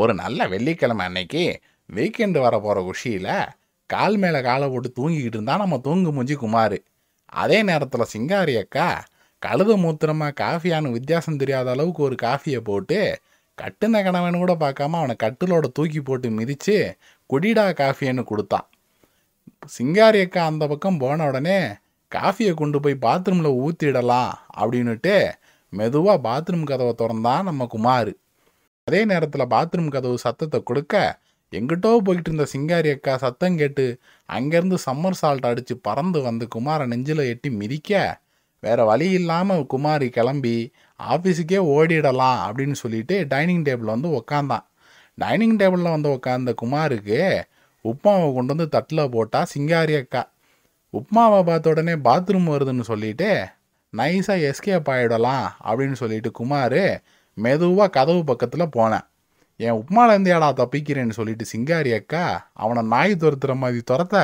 ஒரு நல்ல வெள்ளிக்கிழமை அன்னைக்கு வீக்கெண்டு வர போகிற குஷியில் கால் மேலே காலை போட்டு தூங்கிக்கிட்டு இருந்தால் நம்ம தூங்கு முஞ்சி குமார். அதே நேரத்தில் சிங்காரி அக்கா கழுத மூத்திரமா காஃபியானு வித்தியாசம் தெரியாத அளவுக்கு ஒரு காஃபியை போட்டு கட்டுன கணவன் கூட பார்க்காம அவனை கட்டிலோட தூக்கி போட்டு மிதித்து குடிடா காஃபின்னு கொடுத்தான் சிங்காரி அக்கா அந்த பக்கம் போன உடனே காஃபியை கொண்டு போய் பாத்ரூமில் ஊற்றிடலாம் அப்படின்னுட்டு மெதுவாக பாத்ரூம் கதவை திறந்தான் நம்ம குமார். அதே நேரத்தில் பாத்ரூம் கதவு சத்தத்தை கொடுக்க எங்கிட்டோ போயிட்டு இருந்த சிங்காரி அக்கா சத்தம் கேட்டு அங்கேருந்து சம்மர் சால்ட் அடித்து பறந்து வந்து குமாரை நெஞ்சில் எட்டி மிதிக்க வேற வழி இல்லாமல் குமாரி கிளம்பி ஆஃபீஸுக்கே ஓடிடலாம் அப்படின்னு சொல்லிட்டு டைனிங் டேபிள் வந்து உக்காந்தான். டைனிங் டேபிளில் வந்து உட்காந்த குமாருக்கு உப்மாவை கொண்டு வந்து தட்டில் போட்டால் சிங்காரி அக்கா. உப்மாவை பார்த்த உடனே பாத்ரூம் வருதுன்னு சொல்லிட்டு நைஸாக எஸ்கேப் ஆகிடலாம் அப்படின்னு சொல்லிட்டு குமார் மெதுவாக கதவு பக்கத்தில் போனேன். என் உப்மாலேருந்து ஏடா தப்பிக்கிறேன்னு சொல்லிட்டு சிங்காரி அக்கா அவனை நாய் துரத்துற மாதிரி துரத்த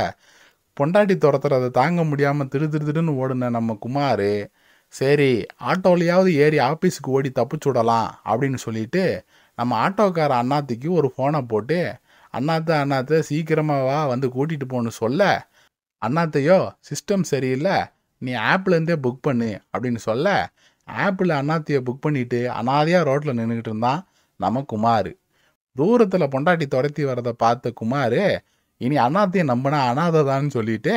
பொண்டாட்டி துரத்துறதை தாங்க முடியாமல் திரு திரு திருன்னு ஓடுன நம்ம குமார் சரி ஆட்டோலையாவது ஏறி ஆஃபீஸுக்கு ஓடி தப்பிச்சு விடலாம் அப்படின்னு சொல்லிட்டு நம்ம ஆட்டோக்கார அண்ணாத்திக்கு ஒரு ஃபோனை போட்டு அண்ணாத்த அண்ணாத்த சீக்கிரமாக வா வந்து கூட்டிகிட்டு போன்னு சொல்ல. அண்ணாத்தையோ சிஸ்டம் சரியில்லை நீ ஆப்லேருந்தே புக் பண்ணு அப்படின்னு சொல்ல ஆப்பிள் அண்ணாத்தியை புக் பண்ணிட்டு அனாதையாக ரோட்டில் நின்றுக்கிட்டு இருந்தான் நம்ம குமார். தூரத்தில் பொண்டாட்டி துரத்தி வரதை பார்த்த குமார் இனி அண்ணாத்தையும் நம்பினா அனாதைதான்னு சொல்லிட்டு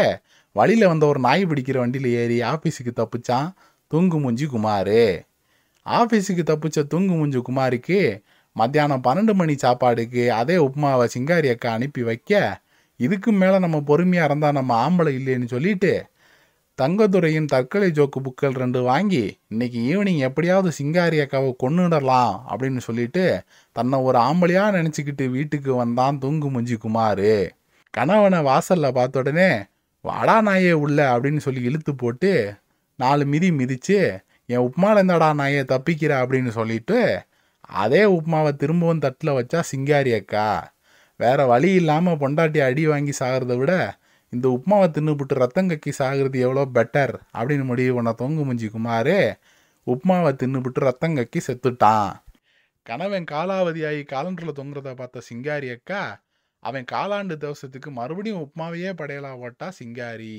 வழியில் வந்த ஒரு நாய் பிடிக்கிற வண்டியில் ஏறி ஆஃபீஸுக்கு தப்பிச்சான் தூங்கு மூஞ்சி குமார். ஆஃபீஸுக்கு தப்பிச்ச தூங்கு மூஞ்சி குமாருக்கு மத்தியானம் பன்னெண்டு மணி சாப்பாடுக்கு அதே உப்புமாவை சிங்காரி அக்கா அனுப்பி வைக்க இதுக்கு மேலே நம்ம பொறுமையாக இருந்தால் நம்ம ஆம்பளை இல்லைன்னு சொல்லிட்டு தங்கத்துறையின் தற்கொலை ஜோக்கு புக்கள் ரெண்டு வாங்கி இன்னைக்கு ஈவினிங் எப்படியாவது சிங்காரி அக்காவை கொண்டுடலாம் அப்படின்னு சொல்லிட்டு தன்னை ஒரு ஆம்பளையாக நினச்சிக்கிட்டு வீட்டுக்கு வந்தான் தூங்கு முஞ்சி குமார். கணவனை வாசலில் பார்த்த உடனே வாடா நாயே உள்ள அப்படின்னு சொல்லி இழுத்து போட்டு நாலு மிதி மிதித்து என் உப்மால இருந்தாடா நாயே தப்பிக்கிற அப்படின்னு சொல்லிட்டு அதே உப்மாவை திரும்பவும் தட்டில் வச்சா சிங்காரி அக்கா. வேறு வழி இல்லாமல் பொண்டாட்டி அடி வாங்கி சாகிறத விட இந்த உப்மாவை தின்னுபிட்டு ரத்தம் கக்கி சாகிறது எவ்வளோ பெட்டர் அப்படின்னு முடிவு பண்ண தொங்கு முஞ்சி குமாரே உப்மாவை தின்னுபிட்டு ரத்தம் கக்கி செத்துட்டான். கணவன் காலாவதியாகி காலண்டரில் தொங்குறத பார்த்த சிங்காரி அக்கா அவன் காலாண்டு தவசத்துக்கு மறுபடியும் உப்மாவையே படையலா போட்டா சிங்காரி.